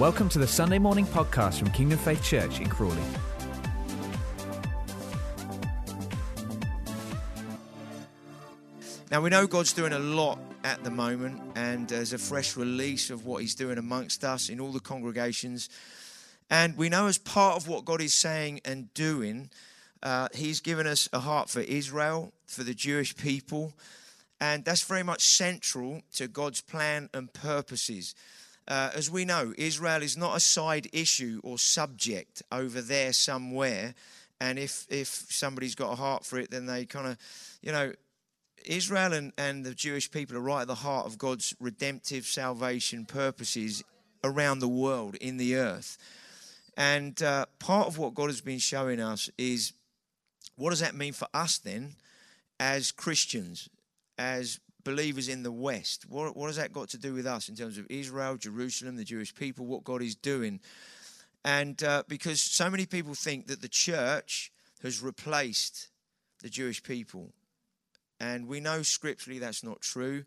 Welcome to the Sunday morning podcast from Kingdom Faith Church in Crawley. Now, we know God's doing a lot at the moment, and there's a fresh release of what He's doing amongst us in all the congregations. And we know as part of what God is saying and doing, uh, He's given us a heart for Israel, for the Jewish people, and that's very much central to God's plan and purposes. Uh, as we know, Israel is not a side issue or subject over there somewhere. And if, if somebody's got a heart for it, then they kind of, you know, Israel and, and the Jewish people are right at the heart of God's redemptive salvation purposes around the world, in the earth. And uh, part of what God has been showing us is what does that mean for us then as Christians, as believers in the West? What, what has that got to do with us in terms of Israel, Jerusalem, the Jewish people, what God is doing? And uh, because so many people think that the church has replaced the Jewish people and we know scripturally that's not true.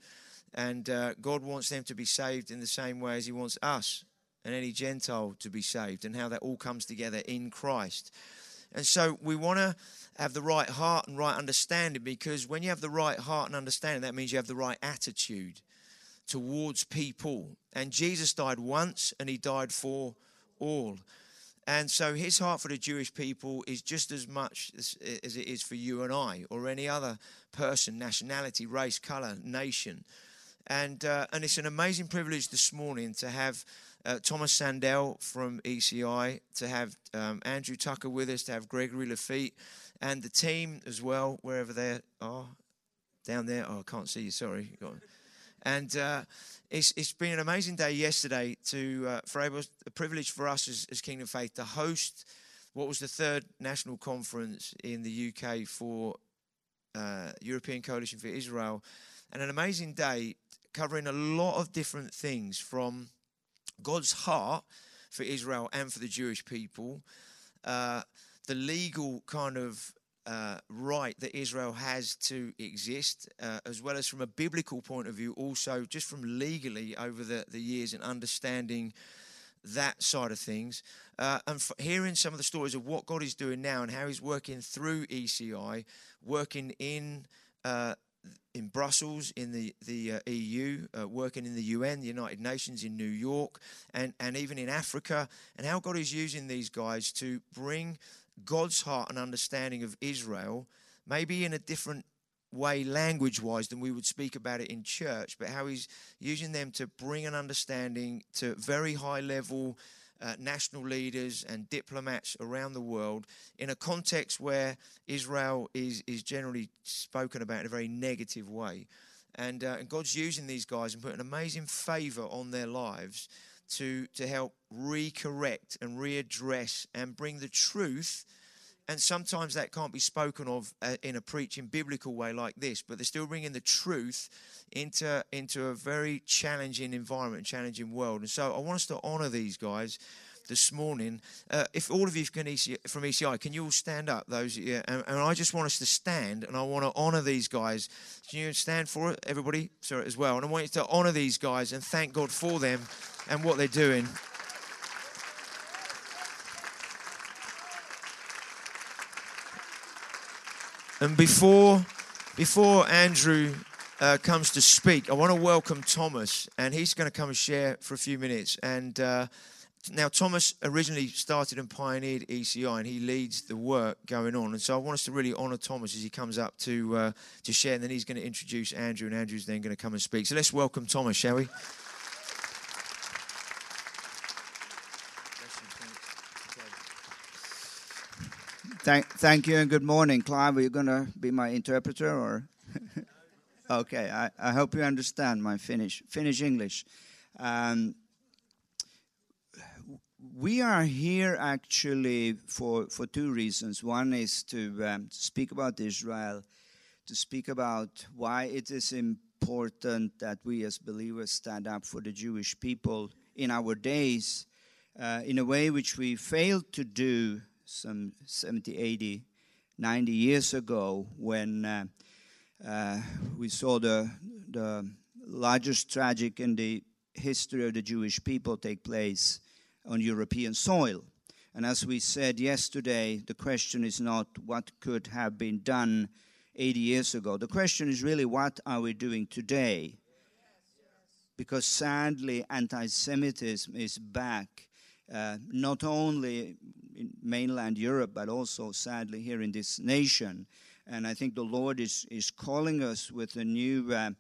And uh, God wants them to be saved in the same way as He wants us and any Gentile to be saved, and how that all comes together in Christ. And so we want to have the right heart and right understanding because when you have the right heart and understanding, that means you have the right attitude towards people. And Jesus died once and He died for all. And so his heart for the Jewish people is just as much as, as, it is for you and I or any other person, nationality, race, color, nation. And, uh, and it's an amazing privilege this morning to have uh, Thomas Sandell from ECI, to have um, Andrew Tucker with us, to have Gregory Lafitte, and the team as well, wherever they are. Down there. Oh, I can't see you, sorry. And uh, it's, it's been an amazing day yesterday to uh, for able a privilege for us as, as Kingdom Faith to host what was the third national conference in the UK for uh, European Coalition for Israel, and an amazing day covering a lot of different things from God's heart for Israel and for the Jewish people, uh, the legal kind of uh, right that Israel has to exist, uh, as well as from a biblical point of view, also just from legally over the, the years and understanding that side of things. Uh, and hearing some of the stories of what God is doing now and how He's working through ECI, working in uh, in Brussels, in the the uh, EU, uh, working in the UN, the United Nations, in New York, and and even in Africa, and how God is using these guys to bring God's heart and understanding of Israel, maybe in a different way, language wise, than we would speak about it in church, but how He's using them to bring an understanding to very high level uh, national leaders and diplomats around the world in a context where Israel is, is generally spoken about in a very negative way. And, uh, and God's using these guys and putting amazing favor on their lives to, to help recorrect and readdress and bring the truth. And sometimes that can't be spoken of uh, in a preaching biblical way like this, but they're still bringing the truth into, into a very challenging environment, challenging world. And so I want us to honor these guys this morning. Uh, if all of you from ECI, can you all stand up? Those, yeah, and, and, I just want us to stand, and I want to honour these guys. Can you stand for it, everybody? Sorry, as well. And I want you to honour these guys and thank God for them and what they're doing. And before, before Andrew uh, comes to speak, I want to welcome Thomas, and he's going to come and share for a few minutes. And uh, now, Thomas originally started and pioneered ECI, and he leads the work going on. And so, I want us to really honour Thomas as he comes up to uh, to share, and then he's going to introduce Andrew, and Andrew's then going to come and speak. So, let's welcome Thomas, shall we? Thank, thank you and good morning, Clive. Are you going to be my interpreter or? okay, I, I hope you understand my Finnish Finnish English. Um, we are here actually for for two reasons. One is to um, speak about Israel, to speak about why it is important that we as believers stand up for the Jewish people in our days, uh, in a way which we failed to do some 70, 80, 90 years ago when uh, uh, we saw the, the largest tragic in the history of the Jewish people take place on European soil. And as we said yesterday, the question is not what could have been done 80 years ago. The question is really what are we doing today? Because sadly, anti Semitism is back, uh, not only in mainland Europe, but also sadly here in this nation. And I think the Lord is, is calling us with a new uh,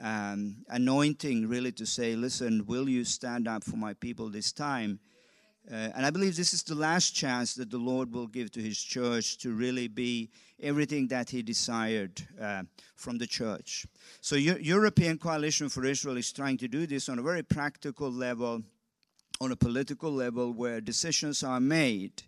um, anointing, really, to say, listen, will you stand up for my people this time? Uh, and I believe this is the last chance that the Lord will give to His church to really be everything that He desired uh, from the church. So, Eu- European Coalition for Israel is trying to do this on a very practical level, on a political level, where decisions are made.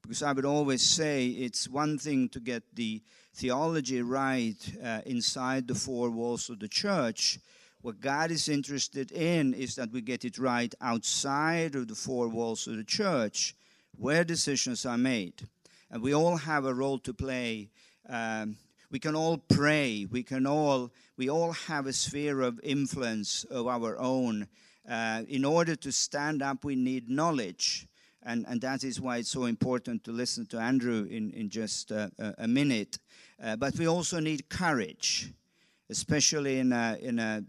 Because I would always say it's one thing to get the theology right uh, inside the four walls of the church. What God is interested in is that we get it right outside of the four walls of the church where decisions are made. And we all have a role to play. Um, we can all pray. We can all, we all have a sphere of influence of our own. Uh, in order to stand up, we need knowledge. And, and that is why it's so important to listen to Andrew in, in just uh, a minute. Uh, but we also need courage, especially in a, in a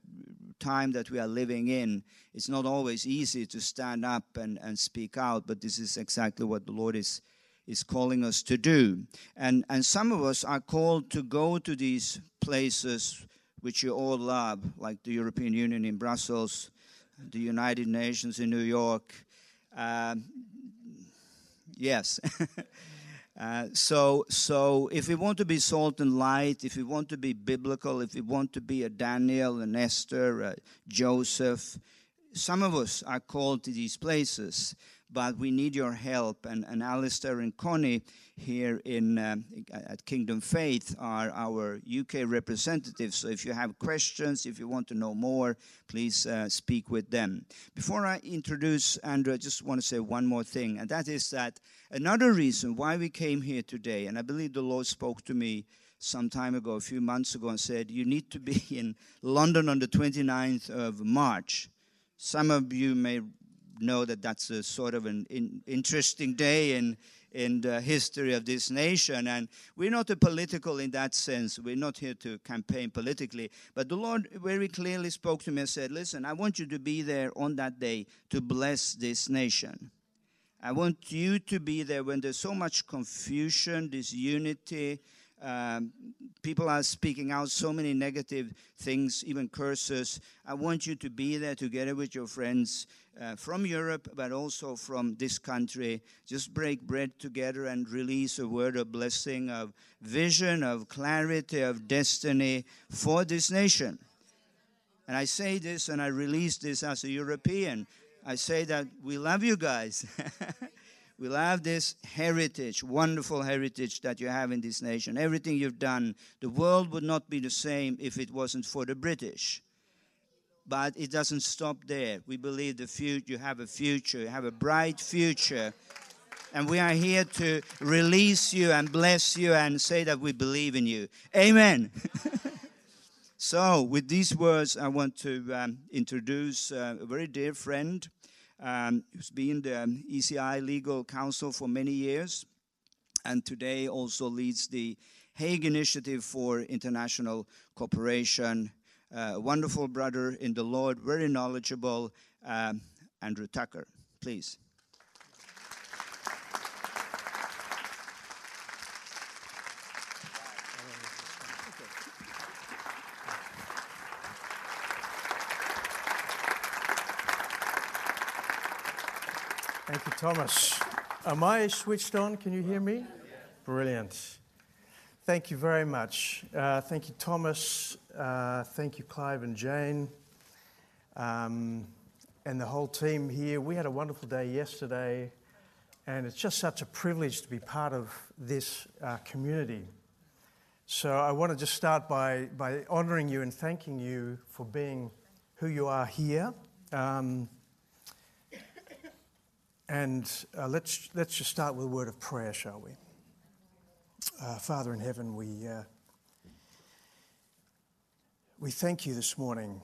time that we are living in. It's not always easy to stand up and, and speak out, but this is exactly what the Lord is, is calling us to do. And, and some of us are called to go to these places which you all love, like the European Union in Brussels, the United Nations in New York. Um, yes. Uh, so, so if we want to be salt and light, if we want to be biblical, if we want to be a Daniel, an Esther, a Joseph, some of us are called to these places, but we need your help. And, and Alistair and Connie here in um, at Kingdom Faith are our UK representatives. So if you have questions, if you want to know more, please uh, speak with them. Before I introduce Andrew, I just want to say one more thing, and that is that another reason why we came here today, and I believe the Lord spoke to me some time ago, a few months ago, and said, You need to be in London on the 29th of March. Some of you may know that that's a sort of an in, interesting day in in the history of this nation. And we're not a political in that sense. We're not here to campaign politically. But the Lord very clearly spoke to me and said, Listen, I want you to be there on that day to bless this nation. I want you to be there when there's so much confusion, disunity. Um, people are speaking out so many negative things, even curses. I want you to be there together with your friends uh, from Europe, but also from this country. Just break bread together and release a word of blessing, of vision, of clarity, of destiny for this nation. And I say this and I release this as a European. I say that we love you guys. we love this heritage, wonderful heritage that you have in this nation. Everything you've done, the world would not be the same if it wasn't for the British. But it doesn't stop there. We believe the future, you have a future, you have a bright future. And we are here to release you and bless you and say that we believe in you. Amen. so, with these words, I want to um, introduce uh, a very dear friend um, who's been the ECI legal counsel for many years and today also leads the Hague Initiative for International Cooperation uh, wonderful brother in the Lord, very knowledgeable, um, Andrew Tucker. Please. Thank you, Thomas. Am I switched on? Can you hear me? Brilliant. Thank you very much. Uh, thank you, Thomas. Uh, thank you, Clive and Jane, um, and the whole team here. We had a wonderful day yesterday, and it's just such a privilege to be part of this uh, community. So I want to just start by, by honoring you and thanking you for being who you are here. Um, and uh, let's, let's just start with a word of prayer, shall we? Uh, Father in heaven, we, uh, we thank you this morning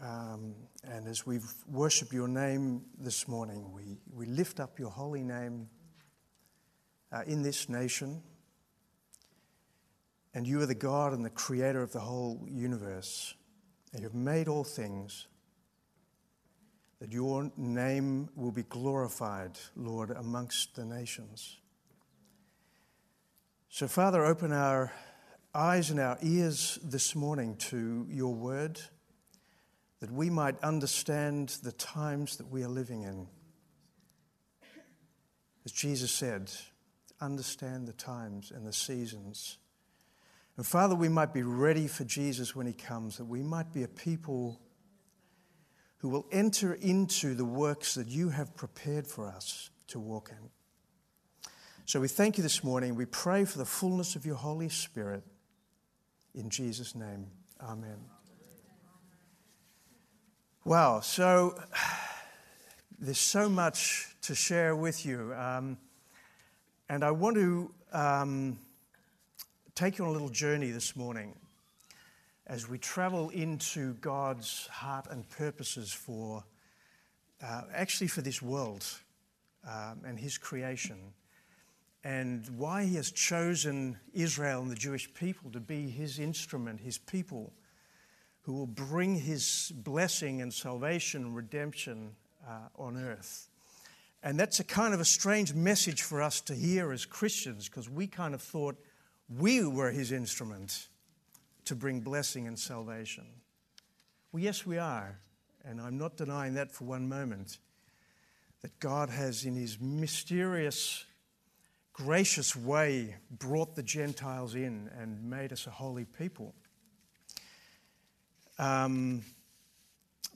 Um, and as we worship your name this morning, we, we lift up your holy name uh, in this nation. And you are the God and the creator of the whole universe. And you've made all things. That your name will be glorified, Lord, amongst the nations. So, Father, open our eyes and our ears this morning to your word, that we might understand the times that we are living in. As Jesus said, understand the times and the seasons. And Father, we might be ready for Jesus when he comes, that we might be a people who will enter into the works that you have prepared for us to walk in. So we thank you this morning. We pray for the fullness of your Holy Spirit. In Jesus' name, amen. Wow, so there's so much to share with you. Um, and I want to um, take you on a little journey this morning as we travel into God's heart and purposes for, uh, actually, for this world um, and His creation, and why He has chosen Israel and the Jewish people to be His instrument, His people, who will bring His blessing and salvation and redemption uh, on earth. And that's a kind of a strange message for us to hear as Christians because we kind of thought we were his instrument to bring blessing and salvation. Well, yes, we are. And I'm not denying that for one moment. That God has, in his mysterious, gracious way, brought the Gentiles in and made us a holy people. Um,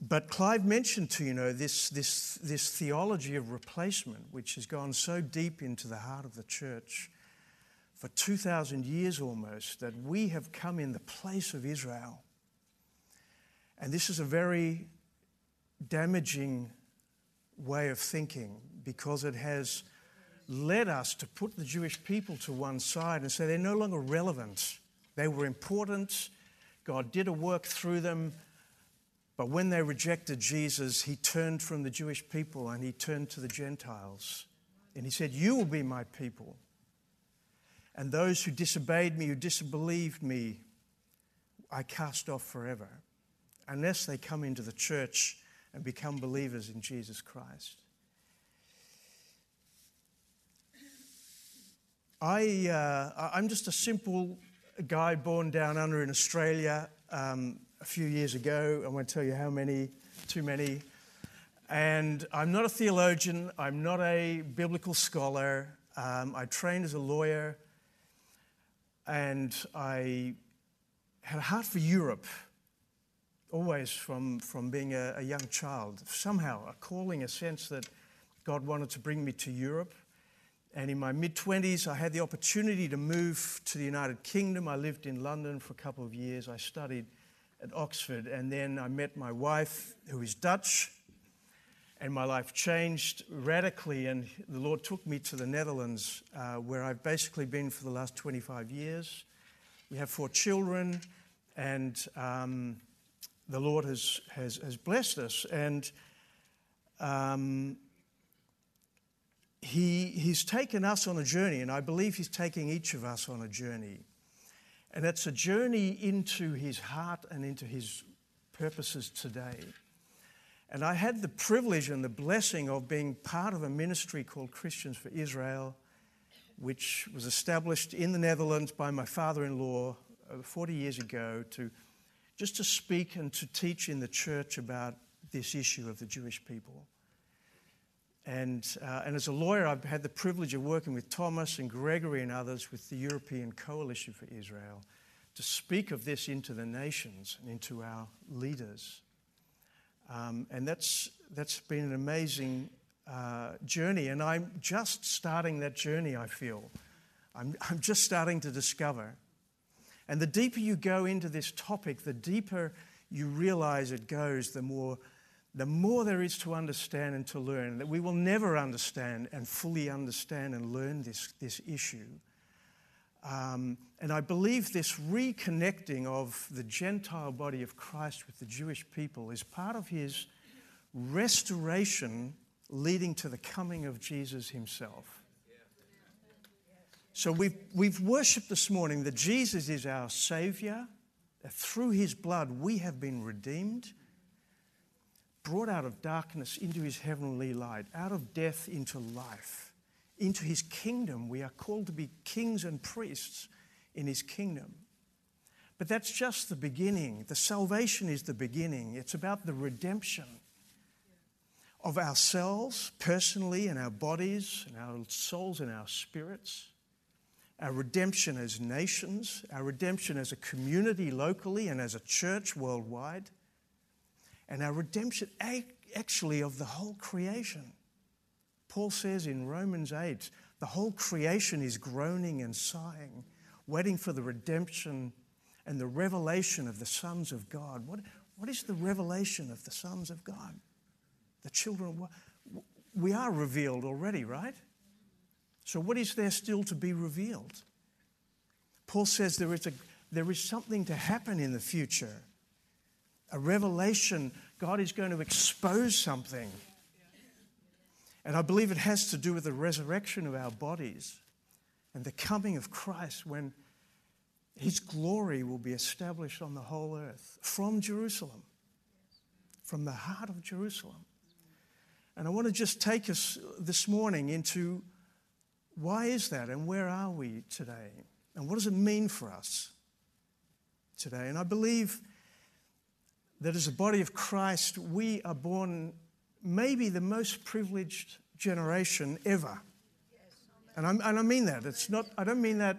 but Clive mentioned to you know this, this, this theology of replacement, which has gone so deep into the heart of the church for 2,000 years almost, that we have come in the place of Israel. And this is a very damaging way of thinking because it has led us to put the Jewish people to one side and say they're no longer relevant. They were important, God did a work through them but when they rejected Jesus, he turned from the Jewish people and he turned to the Gentiles. And he said, You will be my people. And those who disobeyed me, who disbelieved me, I cast off forever, unless they come into the church and become believers in Jesus Christ. I, uh, I'm just a simple guy born down under in Australia. Um, a few years ago. I won't tell you how many, too many. And I'm not a theologian, I'm not a biblical scholar. Um, I trained as a lawyer, and I had a heart for Europe, always from, from being a, a young child. Somehow, a calling, a sense that God wanted to bring me to Europe. And in my mid 20s, I had the opportunity to move to the United Kingdom. I lived in London for a couple of years. I studied at Oxford. And then I met my wife, who is Dutch, and my life changed radically. And the Lord took me to the Netherlands, uh, where I've basically been for the last 25 years. We have four children, and um, the Lord has, has, has blessed us. And um, he, He's taken us on a journey, and I believe He's taking each of us on a journey. And it's a journey into his heart and into his purposes today. And I had the privilege and the blessing of being part of a ministry called Christians for Israel, which was established in the Netherlands by my father in law uh, 40 years ago to just to speak and to teach in the church about this issue of the Jewish people. And, uh, and as a lawyer, I've had the privilege of working with Thomas and Gregory and others with the European Coalition for Israel to speak of this into the nations and into our leaders. Um, and that's, that's been an amazing uh, journey. And I'm just starting that journey, I feel. I'm, I'm just starting to discover. And the deeper you go into this topic, the deeper you realize it goes, the more the more there is to understand and to learn, that we will never understand and fully understand and learn this, this issue. Um, and I believe this reconnecting of the Gentile body of Christ with the Jewish people is part of his restoration leading to the coming of Jesus himself. So we've, we've worshiped this morning that Jesus is our Savior, that through his blood we have been redeemed, brought out of darkness into his heavenly light, out of death into life, into his kingdom. We are called to be kings and priests in his kingdom. But that's just the beginning. The salvation is the beginning. It's about the redemption of ourselves personally and our bodies and our souls and our spirits our redemption as nations, our redemption as a community locally and as a church worldwide, and our redemption actually of the whole creation. Paul says in Romans 8, the whole creation is groaning and sighing, waiting for the redemption and the revelation of the sons of God. What, what is the revelation of the sons of God? The children, we are revealed already, right? So, what is there still to be revealed? Paul says there is, a, there is something to happen in the future. A revelation, God is going to expose something. And I believe it has to do with the resurrection of our bodies and the coming of Christ when his glory will be established on the whole earth from Jerusalem, from the heart of Jerusalem. And I want to just take us this morning into why is that and where are we today? And what does it mean for us today? And I believe that as a body of Christ, we are born maybe the most privileged generation ever. And, i and I mean that. It's not, I don't mean that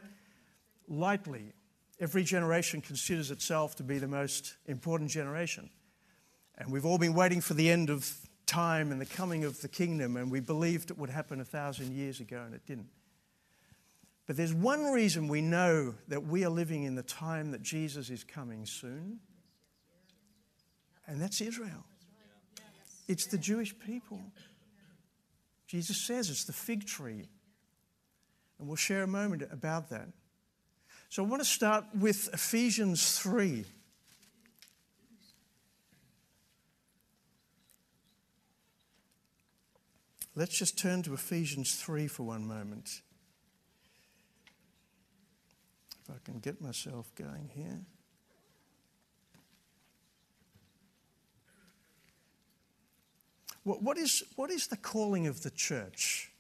lightly. Every generation considers itself to be the most important generation. And we've all been waiting for the end of time and the coming of the kingdom, and we believed it would happen a thousand years ago, and it didn't. But there's one reason we know that we are living in the time that Jesus is coming soon, and that's Israel. It's the Jewish people. Jesus says it's the fig tree. And we'll share a moment about that. So I want to start with Ephesians 3. Let's just turn to Ephesians 3 for one moment. If I can get myself going here. What, is, what is the calling of the church?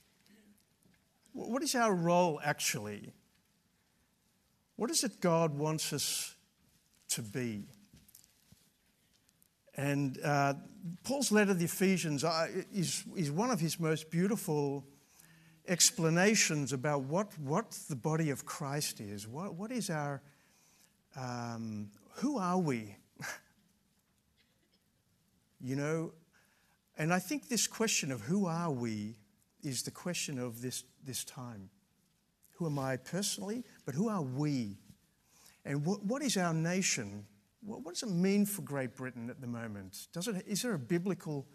What is our role actually? What is it God wants us to be? And uh, Paul's letter to the Ephesians uh, is, is one of his most beautiful explanations about what, what the body of Christ is. What, what is our, um, who are we? you know, and I think this question of who are we is the question of this, this time. Who am I personally? But who are we? And what, what is our nation? What, what does it mean for Great Britain at the moment? Does it, is there a biblical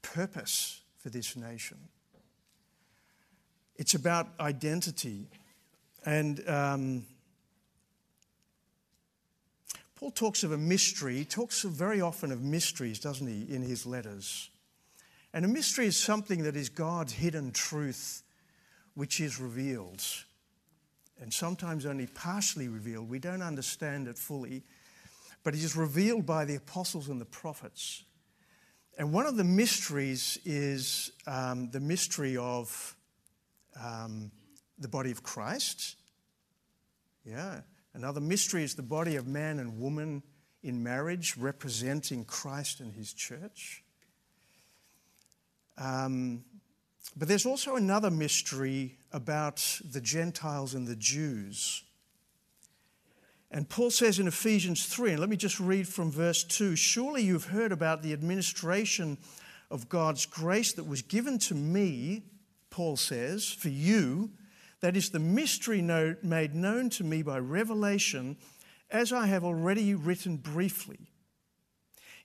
purpose for this nation? It's about identity. And um, Paul talks of a mystery. He talks very often of mysteries, doesn't he, in his letters? And a mystery is something that is God's hidden truth, which is revealed. And sometimes only partially revealed. We don't understand it fully. But it is revealed by the apostles and the prophets. And one of the mysteries is um, the mystery of um, the body of Christ. Yeah. Another mystery is the body of man and woman in marriage, representing Christ and his church. Um, but there's also another mystery about the Gentiles and the Jews. And Paul says in Ephesians 3, and let me just read from verse 2 Surely you've heard about the administration of God's grace that was given to me Paul says, for you, that is the mystery made known to me by revelation, as I have already written briefly.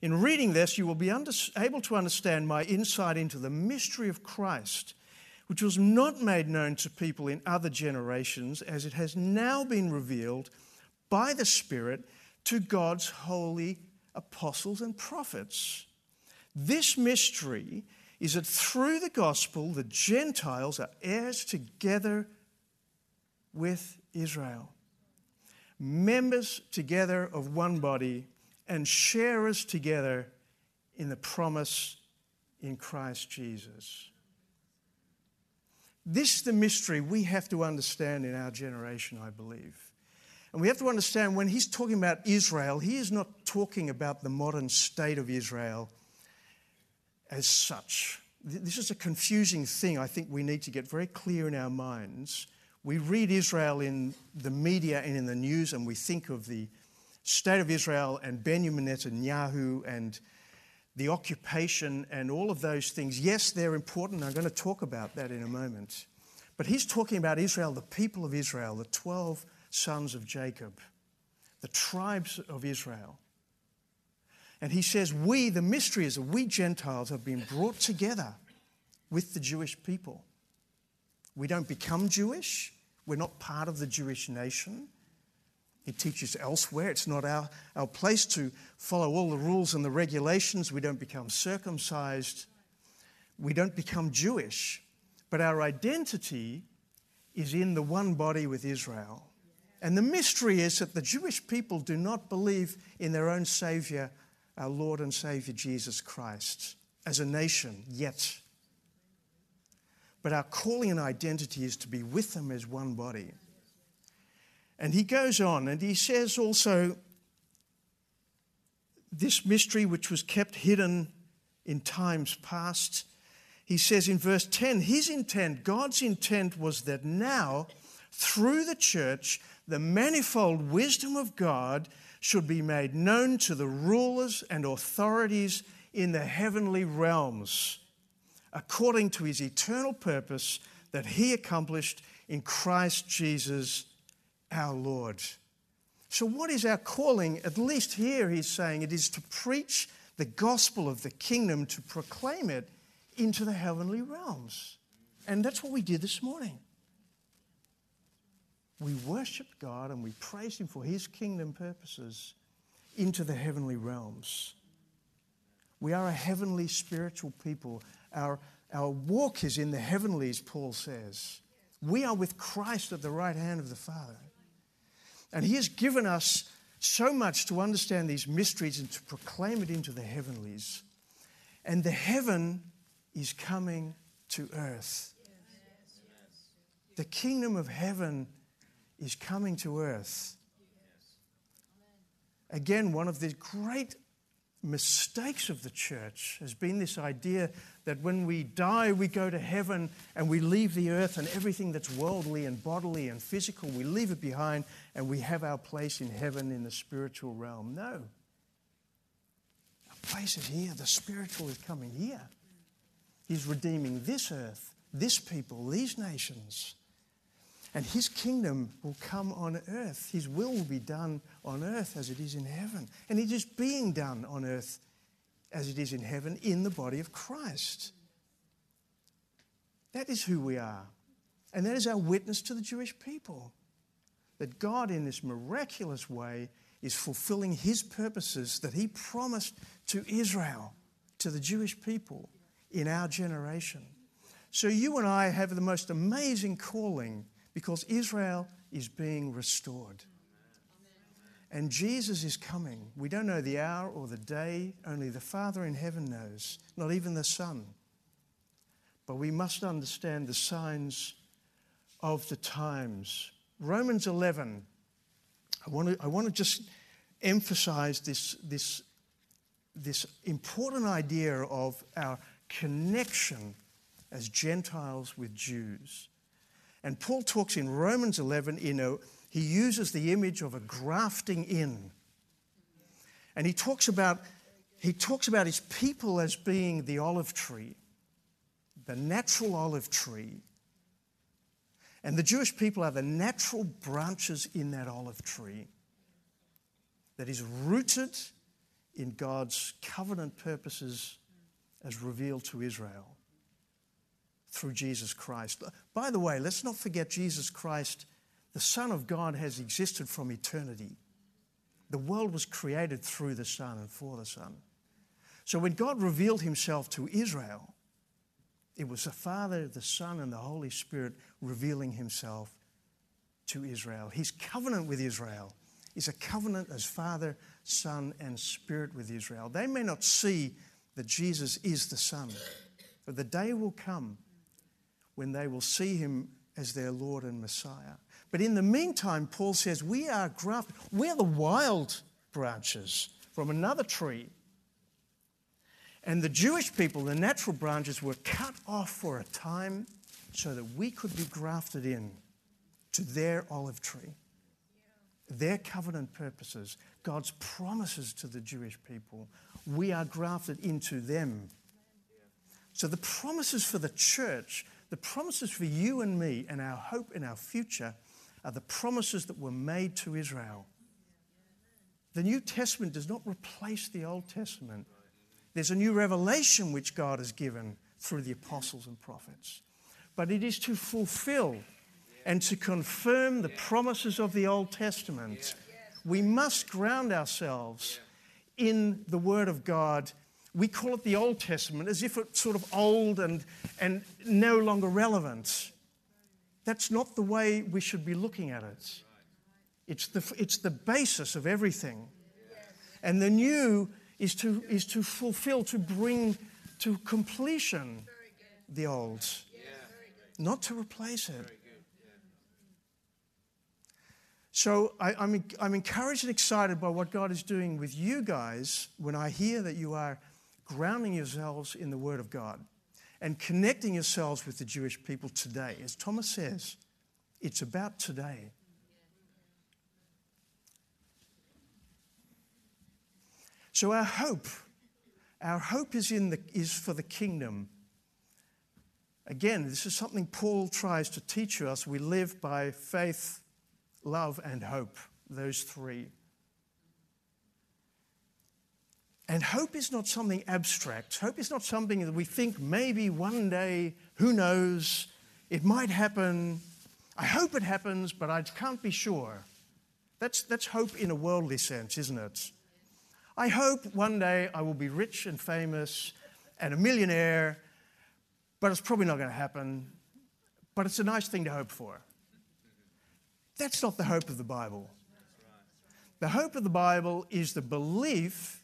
In reading this, you will be under, able to understand my insight into the mystery of Christ, which was not made known to people in other generations, as it has now been revealed by the Spirit to God's holy apostles and prophets. This mystery is that through the gospel, the Gentiles are heirs together with Israel, members together of one body, and share us together in the promise in Christ Jesus. This is the mystery we have to understand in our generation, I believe. And we have to understand when he's talking about Israel, he is not talking about the modern state of Israel as such. This is a confusing thing I think we need to get very clear in our minds. We read Israel in the media and in the news, and we think of the state of Israel and Benjamin Netanyahu and the occupation and all of those things. Yes, they're important. I'm going to talk about that in a moment. But he's talking about Israel, the people of Israel, the 12 sons of Jacob, the tribes of Israel. And he says, We, the mystery is that we Gentiles have been brought together with the Jewish people. We don't become Jewish, we're not part of the Jewish nation. He teaches elsewhere. It's not our, our place to follow all the rules and the regulations. We don't become circumcised. We don't become Jewish. But our identity is in the one body with Israel. And the mystery is that the Jewish people do not believe in their own Savior, our Lord and Savior Jesus Christ, as a nation yet. But our calling and identity is to be with them as one body. And he goes on and he says also this mystery which was kept hidden in times past. He says in verse 10 his intent, God's intent was that now, through the church, the manifold wisdom of God should be made known to the rulers and authorities in the heavenly realms, according to his eternal purpose that he accomplished in Christ Jesus our Lord. So, what is our calling? At least here he's saying it is to preach the gospel of the kingdom, to proclaim it into the heavenly realms. And that's what we did this morning. We worshiped God and we praised Him for His kingdom purposes into the heavenly realms. We are a heavenly spiritual people. Our, our walk is in the heavenlies, Paul says. We are with Christ at the right hand of the Father. And He has given us so much to understand these mysteries and to proclaim it into the heavenlies. And the heaven is coming to earth. The kingdom of heaven is coming to earth. Again, one of the great mistakes of the church has been this idea that when we die, we go to heaven and we leave the earth and everything that's worldly and bodily and physical, we leave it behind and we have our place in heaven in the spiritual realm. No. Our place is here. The spiritual is coming here. He's redeeming this earth, this people, these nations. And his kingdom will come on earth. His will will be done on earth as it is in heaven. And it is being done on earth as it is in heaven in the body of Christ. That is who we are. And that is our witness to the Jewish people. That God, in this miraculous way, is fulfilling his purposes that he promised to Israel, to the Jewish people in our generation. So you and I have the most amazing calling because Israel is being restored. And Jesus is coming. We don't know the hour or the day, only the Father in heaven knows, not even the Son. But we must understand the signs of the times. Romans 11, I want to, I want to just emphasize this, this, this important idea of our connection as Gentiles with Jews. And Paul talks in Romans 11, you know, he uses the image of a grafting in. And he talks about, he talks about his people as being the olive tree, the natural olive tree. And the Jewish people are the natural branches in that olive tree that is rooted in God's covenant purposes as revealed to Israel through Jesus Christ. By the way, let's not forget Jesus Christ, the Son of God, has existed from eternity. The world was created through the Son and for the Son. So when God revealed himself to Israel, it was the Father, the Son, and the Holy Spirit revealing himself to Israel. His covenant with Israel is a covenant as Father, Son, and Spirit with Israel. They may not see that Jesus is the Son, but the day will come when they will see him as their Lord and Messiah. But in the meantime, Paul says, we are grafted, we're the wild branches from another tree. And the Jewish people, the natural branches, were cut off for a time so that we could be grafted in to their olive tree, their covenant purposes, God's promises to the Jewish people. We are grafted into them. So the promises for the church, the promises for you and me, and our hope in our future are the promises that were made to Israel. The New Testament does not replace the Old Testament. There's a new revelation which God has given through the apostles and prophets. But it is to fulfill and to confirm the promises of the Old Testament. We must ground ourselves in the Word of God. We call it the Old Testament as if it's sort of old and, and no longer relevant. That's not the way we should be looking at it. It's the, it's the basis of everything. And the new is to, is to fulfill, to bring to completion the old, not to replace it. So I, am I'm, I'm encouraged and excited by what God is doing with you guys when I hear that you are grounding yourselves in the Word of God and connecting yourselves with the Jewish people today. As Thomas says, it's about today. So our hope, our hope is, in the, is for the kingdom. Again, this is something Paul tries to teach us. We live by faith love, and hope. Those three. And hope is not something abstract. Hope is not something that we think maybe one day, who knows, it might happen. I hope it happens, but I can't be sure. That's, that's hope in a worldly sense, isn't it? I hope one day I will be rich and famous and a millionaire, but it's probably not going to happen. But it's a nice thing to hope for. That's not the hope of the Bible. The hope of the Bible is the belief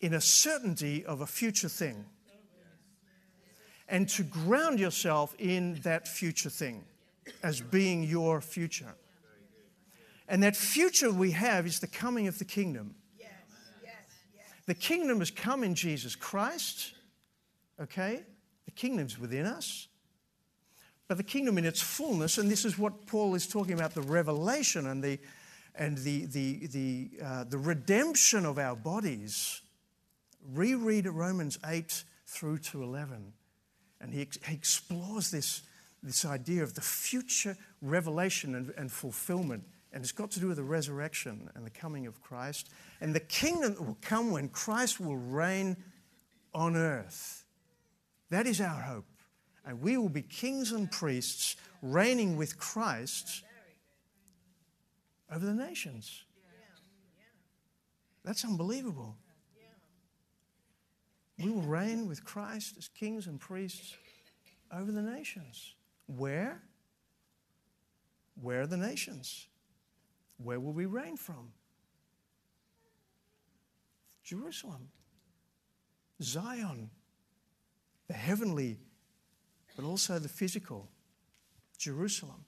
in a certainty of a future thing and to ground yourself in that future thing as being your future. And that future we have is the coming of the kingdom. The kingdom has come in Jesus Christ, okay? The kingdom's within us but the kingdom in its fullness, and this is what Paul is talking about the revelation and the, and the, the, the, uh, the redemption of our bodies. Reread Romans 8 through to 11, and he, he explores this, this idea of the future revelation and, and fulfillment. And it's got to do with the resurrection and the coming of Christ. And the kingdom that will come when Christ will reign on earth. That is our hope and we will be kings and priests reigning with Christ over the nations. That's unbelievable. We will reign with Christ as kings and priests over the nations. Where? Where are the nations? Where will we reign from? Jerusalem, Zion, the heavenly but also the physical Jerusalem.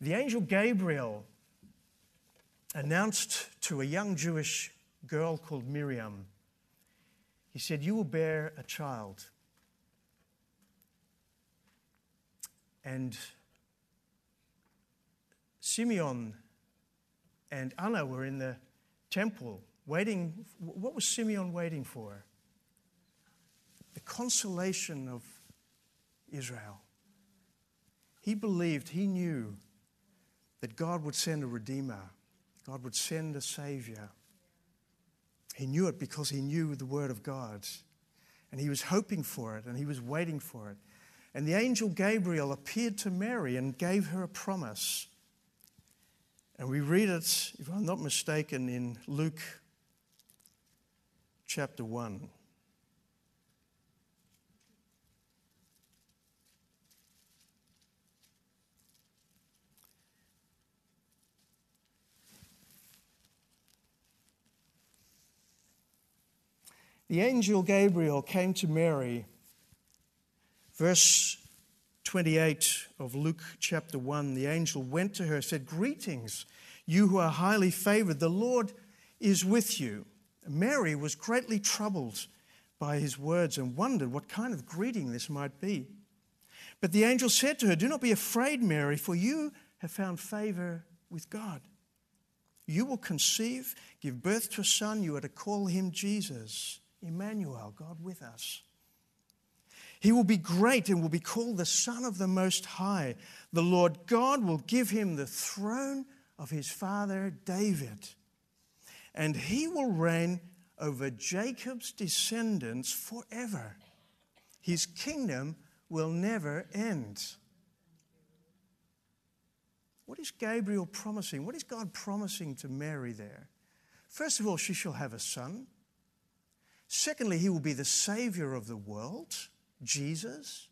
The angel Gabriel announced to a young Jewish girl called Miriam, he said, You will bear a child. And Simeon and Anna were in the temple Waiting, what was Simeon waiting for? The consolation of Israel. He believed, he knew that God would send a redeemer, God would send a savior. He knew it because he knew the Word of God. And he was hoping for it and he was waiting for it. And the angel Gabriel appeared to Mary and gave her a promise. And we read it, if I'm not mistaken, in Luke chapter 1. The angel Gabriel came to Mary. Verse 28 of Luke chapter 1 the angel went to her and said, Greetings, you who are highly favored, the Lord is with you. Mary was greatly troubled by his words and wondered what kind of greeting this might be. But the angel said to her, Do not be afraid, Mary, for you have found favor with God. You will conceive, give birth to a son, you are to call him Jesus. Emmanuel, God with us. He will be great and will be called the Son of the Most High. The Lord God will give him the throne of his father David, and he will reign over Jacob's descendants forever. His kingdom will never end. What is Gabriel promising? What is God promising to Mary there? First of all, she shall have a son. Secondly, he will be the Savior of the world, Jesus.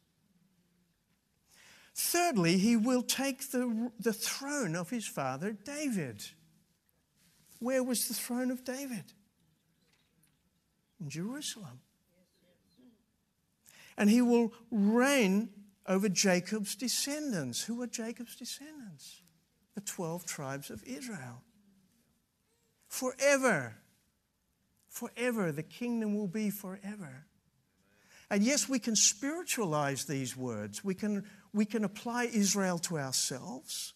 Thirdly, he will take the, the throne of his father David. Where was the throne of David? In Jerusalem. And he will reign over Jacob's descendants. Who are Jacob's descendants? The 12 tribes of Israel. Forever forever. The kingdom will be forever. And yes, we can spiritualize these words. We can, we can apply Israel to ourselves.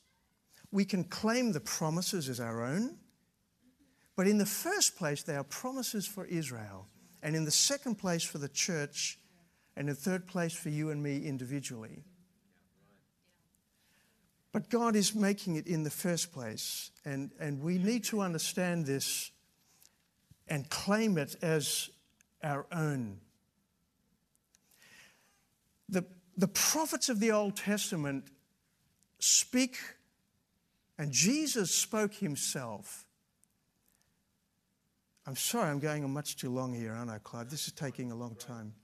We can claim the promises as our own. But in the first place, they are promises for Israel. And in the second place, for the church. And in third place, for you and me individually. But God is making it in the first place. And, and we need to understand this and claim it as our own. The, the prophets of the Old Testament speak, and Jesus spoke himself. I'm sorry, I'm going on much too long here, aren't I, Clive? This is taking a long time.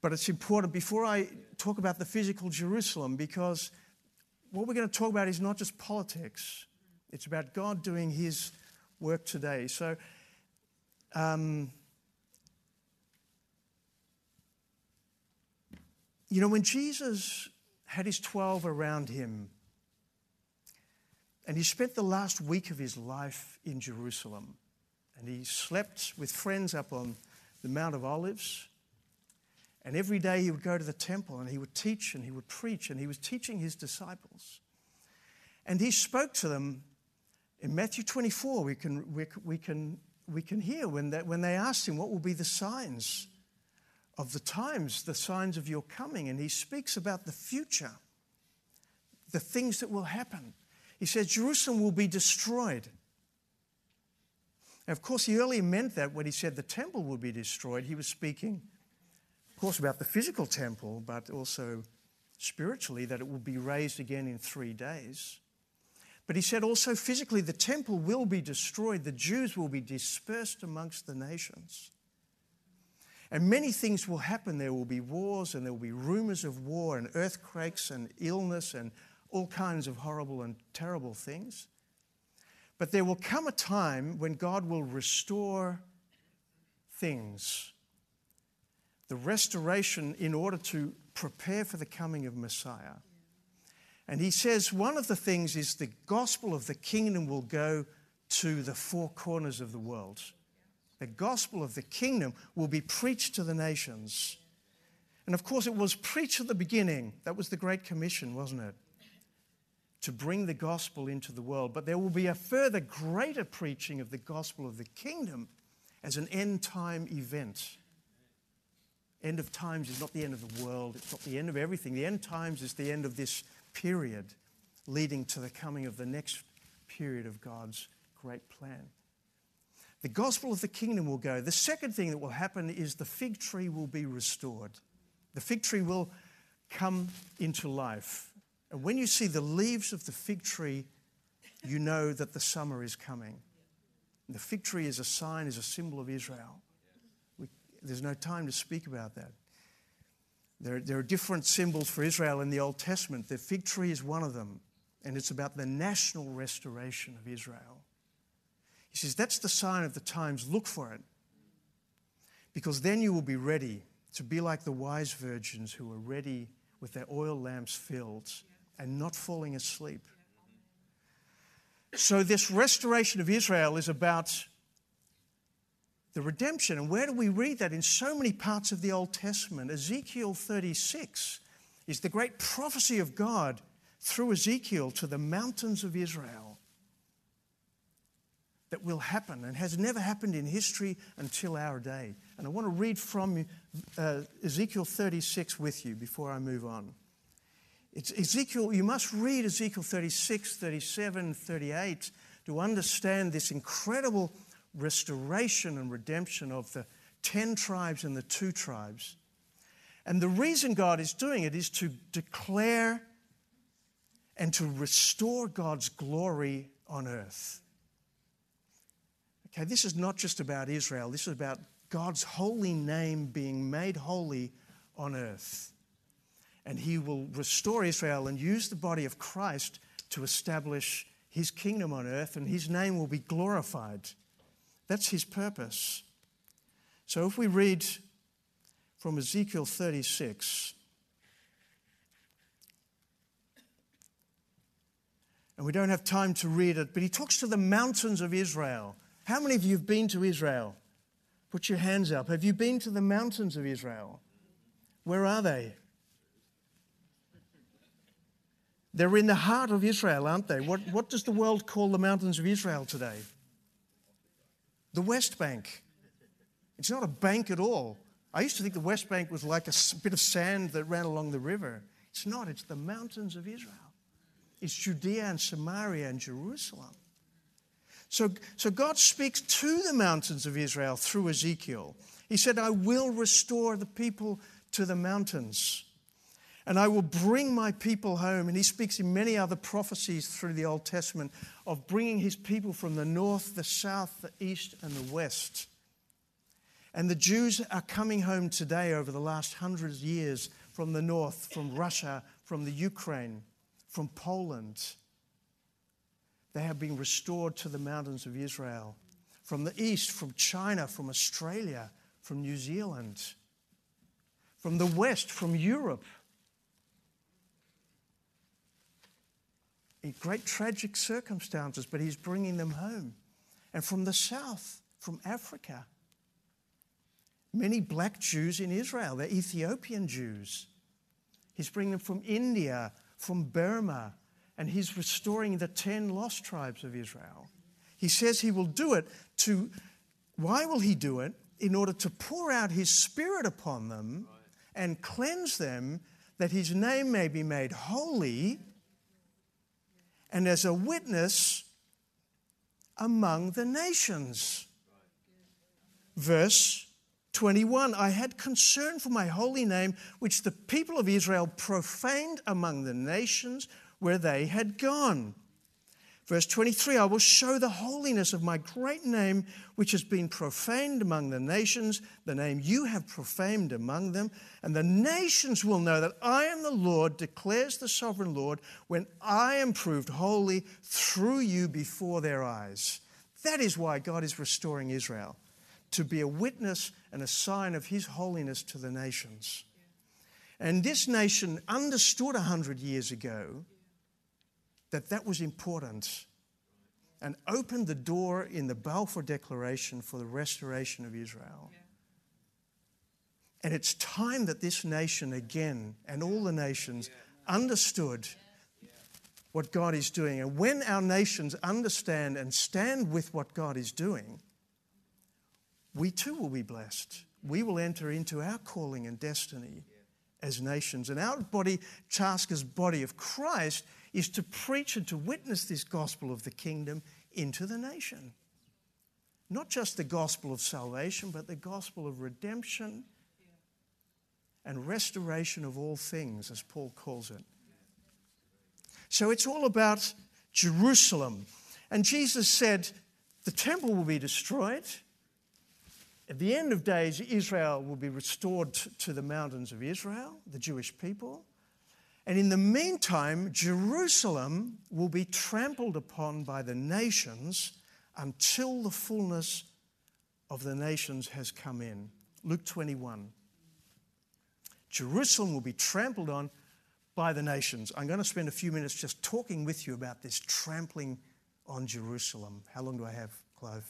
But it's important before I talk about the physical Jerusalem, because what we're going to talk about is not just politics, it's about God doing his work today. So, um, you know, when Jesus had his 12 around him, and he spent the last week of his life in Jerusalem, and he slept with friends up on the Mount of Olives. And every day he would go to the temple and he would teach and he would preach, and he was teaching his disciples. And he spoke to them in Matthew 24, we can, we, we can, we can hear when they, when they asked him, What will be the signs of the times, the signs of your coming? And he speaks about the future, the things that will happen. He says, Jerusalem will be destroyed. And of course, he earlier meant that when he said the temple would be destroyed, he was speaking, of course, about the physical temple, but also spiritually, that it will be raised again in three days. But he said also physically, the temple will be destroyed, the Jews will be dispersed amongst the nations. And many things will happen. There will be wars, and there will be rumors of war, and earthquakes, and illness, and all kinds of horrible and terrible things. But there will come a time when God will restore things. The restoration in order to prepare for the coming of Messiah. And he says one of the things is the gospel of the kingdom will go to the four corners of the world. The gospel of the kingdom will be preached to the nations. And of course, it was preached at the beginning. That was the Great Commission, wasn't it? To bring the gospel into the world. But there will be a further greater preaching of the gospel of the kingdom as an end time event. End of times is not the end of the world, it's not the end of everything. The end times is the end of this period leading to the coming of the next period of God's great plan. The gospel of the kingdom will go. The second thing that will happen is the fig tree will be restored. The fig tree will come into life. And when you see the leaves of the fig tree, you know that the summer is coming. The fig tree is a sign, is a symbol of Israel. We, there's no time to speak about that. There, there are different symbols for Israel in the Old Testament. The fig tree is one of them, and it's about the national restoration of Israel. He says, That's the sign of the times. Look for it. Because then you will be ready to be like the wise virgins who are ready with their oil lamps filled and not falling asleep. So, this restoration of Israel is about the redemption. And where do we read that? In so many parts of the Old Testament. Ezekiel 36 is the great prophecy of God through Ezekiel to the mountains of Israel that will happen and has never happened in history until our day. And I want to read from uh, Ezekiel 36 with you before I move on. It's Ezekiel, you must read Ezekiel 36, 37, 38 to understand this incredible restoration and redemption of the 10 tribes and the two tribes. And the reason God is doing it is to declare and to restore God's glory on earth. Okay, this is not just about Israel, this is about God's holy name being made holy on earth and he will restore Israel and use the body of Christ to establish his kingdom on earth, and his name will be glorified. That's his purpose. So if we read from Ezekiel 36, and we don't have time to read it, but he talks to the mountains of Israel. How many of you have been to Israel? Put your hands up. Have you been to the mountains of Israel? Where are they? They're in the heart of Israel, aren't they? What, what does the world call the mountains of Israel today? The West Bank. It's not a bank at all. I used to think the West Bank was like a bit of sand that ran along the river. It's not, it's the mountains of Israel. It's Judea and Samaria and Jerusalem. So, so God speaks to the mountains of Israel through Ezekiel. He said, I will restore the people to the mountains and I will bring my people home. And he speaks in many other prophecies through the Old Testament of bringing his people from the north, the south, the east, and the west. And the Jews are coming home today over the last hundred years from the north, from Russia, from the Ukraine, from Poland. They have been restored to the mountains of Israel. From the east, from China, from Australia, from New Zealand. From the west, from Europe great tragic circumstances, but he's bringing them home. And from the south, from Africa, many black Jews in Israel, they're Ethiopian Jews. He's bringing them from India, from Burma, and he's restoring the 10 lost tribes of Israel. He says he will do it to, why will he do it? In order to pour out his spirit upon them and cleanse them, that his name may be made holy and as a witness among the nations. Verse 21 I had concern for my holy name, which the people of Israel profaned among the nations where they had gone. Verse 23 I will show the holiness of my great name, which has been profaned among the nations, the name you have profaned among them. And the nations will know that I am the Lord, declares the sovereign Lord, when I am proved holy through you before their eyes. That is why God is restoring Israel, to be a witness and a sign of his holiness to the nations. And this nation understood a hundred years ago that that was important and opened the door in the Balfour Declaration for the restoration of Israel. Yeah. And it's time that this nation again and all the nations understood what God is doing. And when our nations understand and stand with what God is doing, we too will be blessed. We will enter into our calling and destiny as nations. And our body, task as body of Christ, is to preach and to witness this gospel of the kingdom into the nation. not just the gospel of salvation, but the gospel of redemption and restoration of all things, as Paul calls it. So it's all about Jerusalem. And Jesus said, The temple will be destroyed. At the end of days, Israel will be restored to the mountains of Israel, the Jewish people. And in the meantime, Jerusalem will be trampled upon by the nations until the fullness of the nations has come in. Luke 21. Jerusalem will be trampled on by the nations. I'm going to spend a few minutes just talking with you about this trampling on Jerusalem. How long do I have, Clive?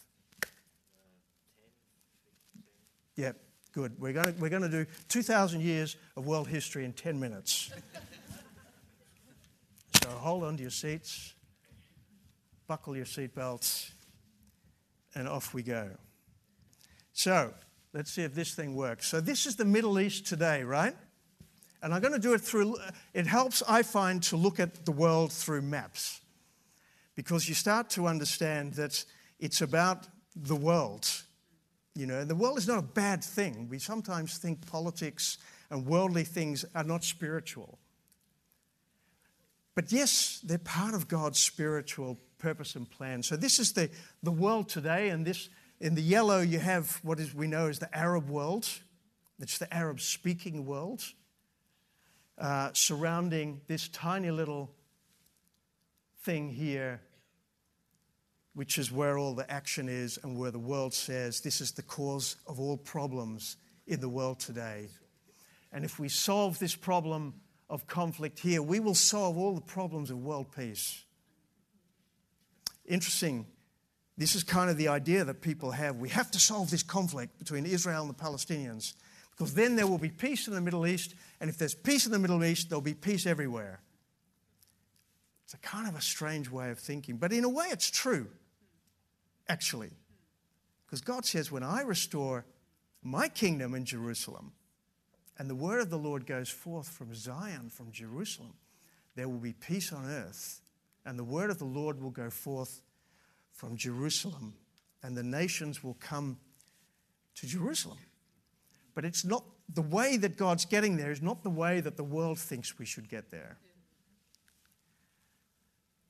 Yeah, good. We're going to, we're going to do 2,000 years of world history in 10 minutes. so hold on to your seats, buckle your seatbelts, and off we go. So let's see if this thing works. So this is the Middle East today, right? And I'm going to do it through, it helps, I find, to look at the world through maps. Because you start to understand that it's about the world you know, the world is not a bad thing. We sometimes think politics and worldly things are not spiritual. But yes, they're part of God's spiritual purpose and plan. So this is the, the world today, and this in the yellow you have what is we know as the Arab world. It's the Arab speaking world uh, surrounding this tiny little thing here which is where all the action is and where the world says this is the cause of all problems in the world today. And if we solve this problem of conflict here, we will solve all the problems of world peace. Interesting. This is kind of the idea that people have. We have to solve this conflict between Israel and the Palestinians because then there will be peace in the Middle East. And if there's peace in the Middle East, there'll be peace everywhere. It's a kind of a strange way of thinking, but in a way, it's true actually. Because God says, when I restore my kingdom in Jerusalem, and the word of the Lord goes forth from Zion, from Jerusalem, there will be peace on earth, and the word of the Lord will go forth from Jerusalem, and the nations will come to Jerusalem. But it's not the way that God's getting there is not the way that the world thinks we should get there.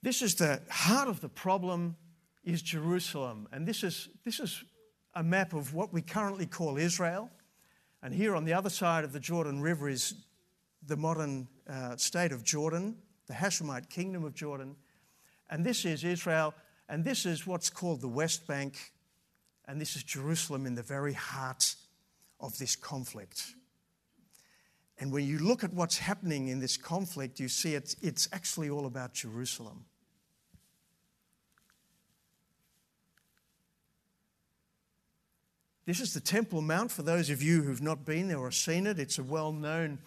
This is the heart of the problem is Jerusalem. And this is, this is a map of what we currently call Israel. And here on the other side of the Jordan River is the modern uh, state of Jordan, the Hashemite kingdom of Jordan. And this is Israel. And this is what's called the West Bank. And this is Jerusalem in the very heart of this conflict. And when you look at what's happening in this conflict, you see it's, it's actually all about Jerusalem. This is the Temple Mount for those of you who've not been there or seen it. It's a well known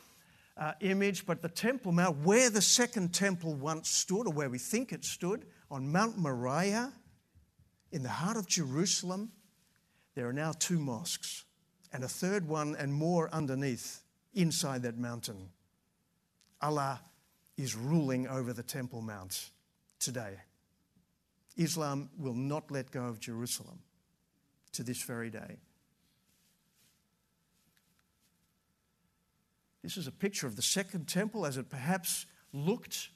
uh, image, but the Temple Mount, where the second temple once stood, or where we think it stood, on Mount Moriah, in the heart of Jerusalem, there are now two mosques, and a third one and more underneath, inside that mountain. Allah is ruling over the Temple Mount today. Islam will not let go of Jerusalem to this very day. This is a picture of the second temple as it perhaps looked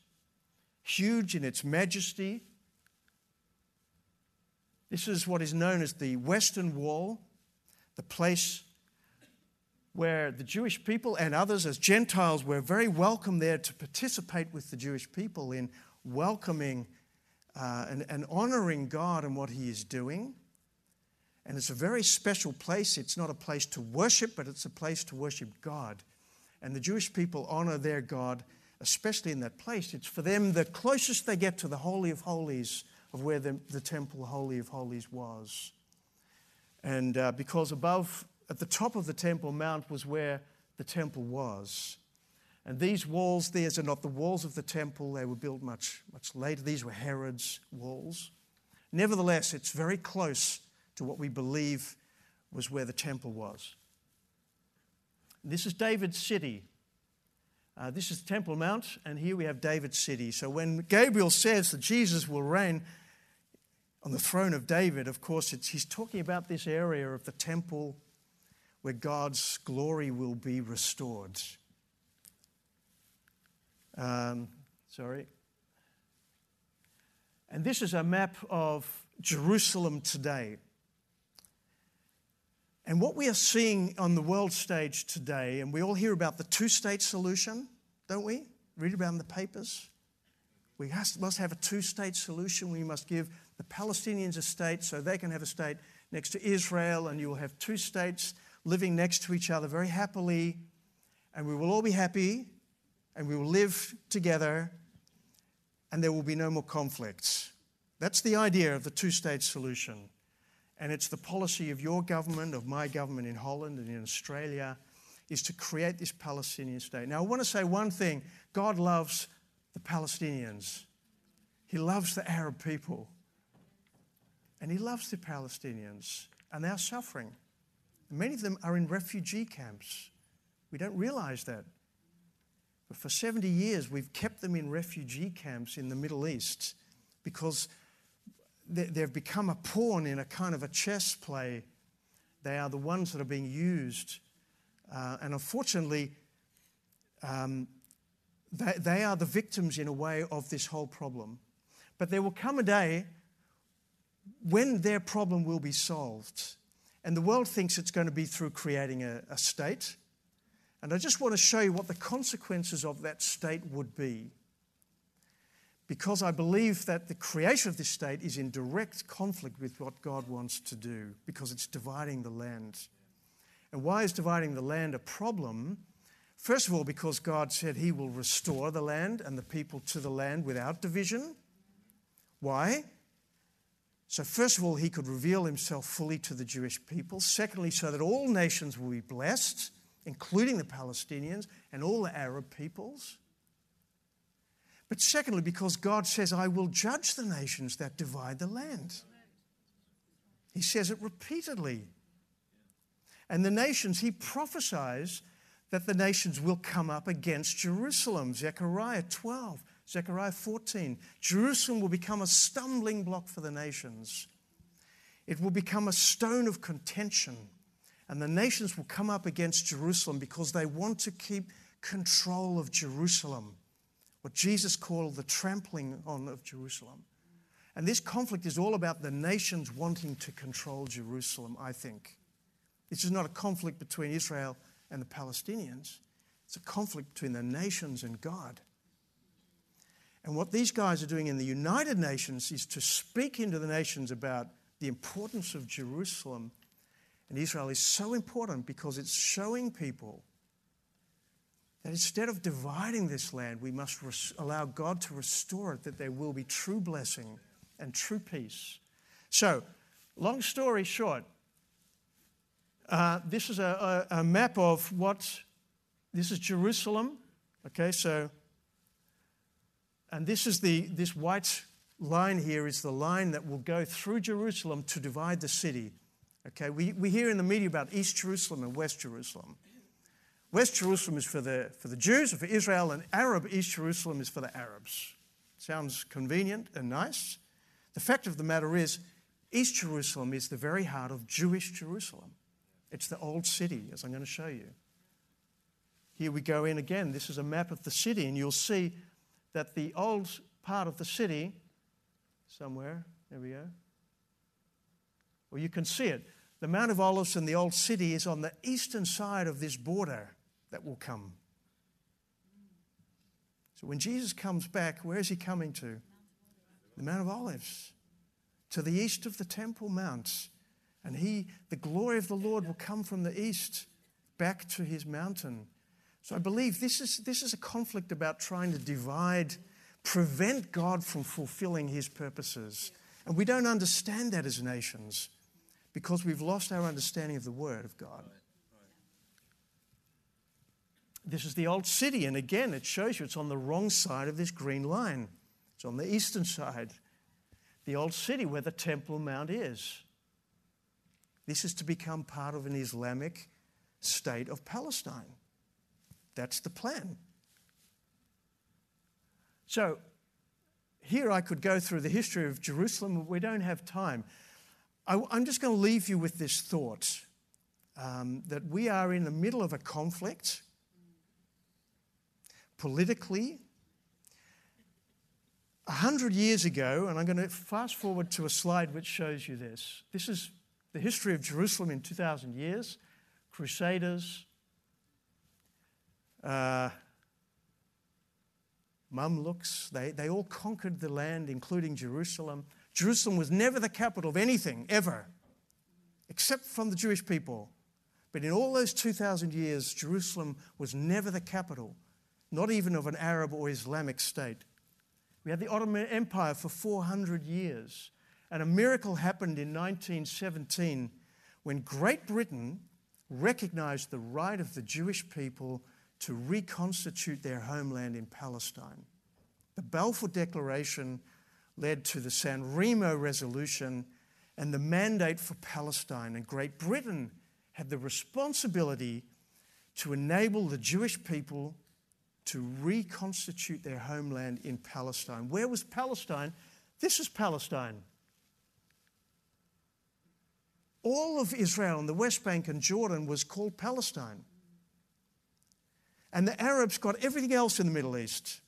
huge in its majesty. This is what is known as the Western Wall, the place where the Jewish people and others as Gentiles were very welcome there to participate with the Jewish people in welcoming uh, and, and honoring God and what He is doing. And it's a very special place. It's not a place to worship, but it's a place to worship God and the Jewish people honor their God, especially in that place. It's for them the closest they get to the Holy of Holies of where the, the temple Holy of Holies was. And uh, because above, at the top of the Temple Mount was where the temple was. And these walls, these are not the walls of the temple, they were built much, much later. These were Herod's walls. Nevertheless, it's very close to what we believe was where the temple was. This is David's city. Uh, this is Temple Mount, and here we have David's city. So when Gabriel says that Jesus will reign, on the throne of David, of course, he's talking about this area of the temple where God's glory will be restored. Um, sorry. And this is a map of Jerusalem today. And what we are seeing on the world stage today, and we all hear about the two state solution, don't we? Read about in the papers. We must have a two state solution. We must give the Palestinians a state so they can have a state next to Israel, and you will have two states living next to each other very happily, and we will all be happy, and we will live together, and there will be no more conflicts. That's the idea of the two state solution. And it's the policy of your government, of my government in Holland and in Australia, is to create this Palestinian state. Now, I want to say one thing God loves the Palestinians, He loves the Arab people, and He loves the Palestinians, and they're suffering. Many of them are in refugee camps. We don't realize that. But for 70 years, we've kept them in refugee camps in the Middle East because they've become a pawn in a kind of a chess play. They are the ones that are being used. Uh, and unfortunately, um, they, they are the victims in a way of this whole problem. But there will come a day when their problem will be solved. And the world thinks it's going to be through creating a, a state. And I just want to show you what the consequences of that state would be because I believe that the creation of this state is in direct conflict with what God wants to do, because it's dividing the land. And why is dividing the land a problem? First of all, because God said He will restore the land and the people to the land without division. Why? So, first of all, He could reveal Himself fully to the Jewish people. Secondly, so that all nations will be blessed, including the Palestinians and all the Arab peoples. But secondly, because God says, I will judge the nations that divide the land. He says it repeatedly. And the nations, he prophesies that the nations will come up against Jerusalem. Zechariah 12, Zechariah 14. Jerusalem will become a stumbling block for the nations. It will become a stone of contention. And the nations will come up against Jerusalem because they want to keep control of Jerusalem what Jesus called the trampling on of Jerusalem. And this conflict is all about the nations wanting to control Jerusalem, I think. This is not a conflict between Israel and the Palestinians, it's a conflict between the nations and God. And what these guys are doing in the United Nations is to speak into the nations about the importance of Jerusalem. And Israel is so important because it's showing people that instead of dividing this land, we must res- allow God to restore it, that there will be true blessing and true peace. So, long story short, uh, this is a, a, a map of what this is Jerusalem. Okay, so, and this is the this white line here is the line that will go through Jerusalem to divide the city. Okay, we, we hear in the media about East Jerusalem and West Jerusalem. West Jerusalem is for the, for the Jews or for Israel, and Arab East Jerusalem is for the Arabs. Sounds convenient and nice. The fact of the matter is, East Jerusalem is the very heart of Jewish Jerusalem. It's the old city, as I'm going to show you. Here we go in again. This is a map of the city, and you'll see that the old part of the city, somewhere, there we go. Well, you can see it. The Mount of Olives and the old city is on the eastern side of this border that will come. So when Jesus comes back, where is he coming to? The Mount of Olives, to the east of the Temple Mount. And he, the glory of the Lord will come from the east back to his mountain. So I believe this is, this is a conflict about trying to divide, prevent God from fulfilling his purposes. And we don't understand that as nations because we've lost our understanding of the Word of God. This is the old city, and again, it shows you it's on the wrong side of this green line. It's on the eastern side, the old city where the Temple Mount is. This is to become part of an Islamic state of Palestine. That's the plan. So, here I could go through the history of Jerusalem, but we don't have time. I, am just going to leave you with this thought um, that we are in the middle of a conflict politically. A hundred years ago, and I'm going to fast forward to a slide which shows you this. This is the history of Jerusalem in 2,000 years. Crusaders, uh, Mamluks, they, they all conquered the land, including Jerusalem. Jerusalem was never the capital of anything, ever, except from the Jewish people. But in all those 2,000 years, Jerusalem was never the capital, not even of an Arab or Islamic state. We had the Ottoman Empire for 400 years. And a miracle happened in 1917 when Great Britain recognized the right of the Jewish people to reconstitute their homeland in Palestine. The Balfour Declaration led to the San Remo Resolution and the mandate for Palestine. And Great Britain had the responsibility to enable the Jewish people to reconstitute their homeland in Palestine. Where was Palestine? This is Palestine. All of Israel and the West Bank and Jordan was called Palestine. And the Arabs got everything else in the Middle East.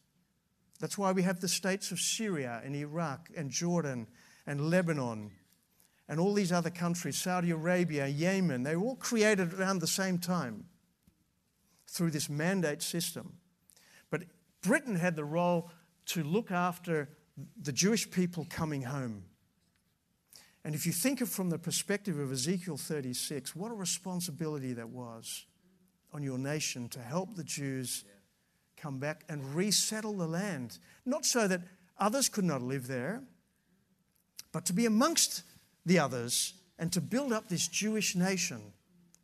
That's why we have the states of Syria and Iraq and Jordan and Lebanon and all these other countries, Saudi Arabia, Yemen. They were all created around the same time through this mandate system. But Britain had the role to look after the Jewish people coming home. And if you think of from the perspective of Ezekiel 36, what a responsibility that was on your nation to help the Jews come back and resettle the land. Not so that others could not live there, but to be amongst the others and to build up this Jewish nation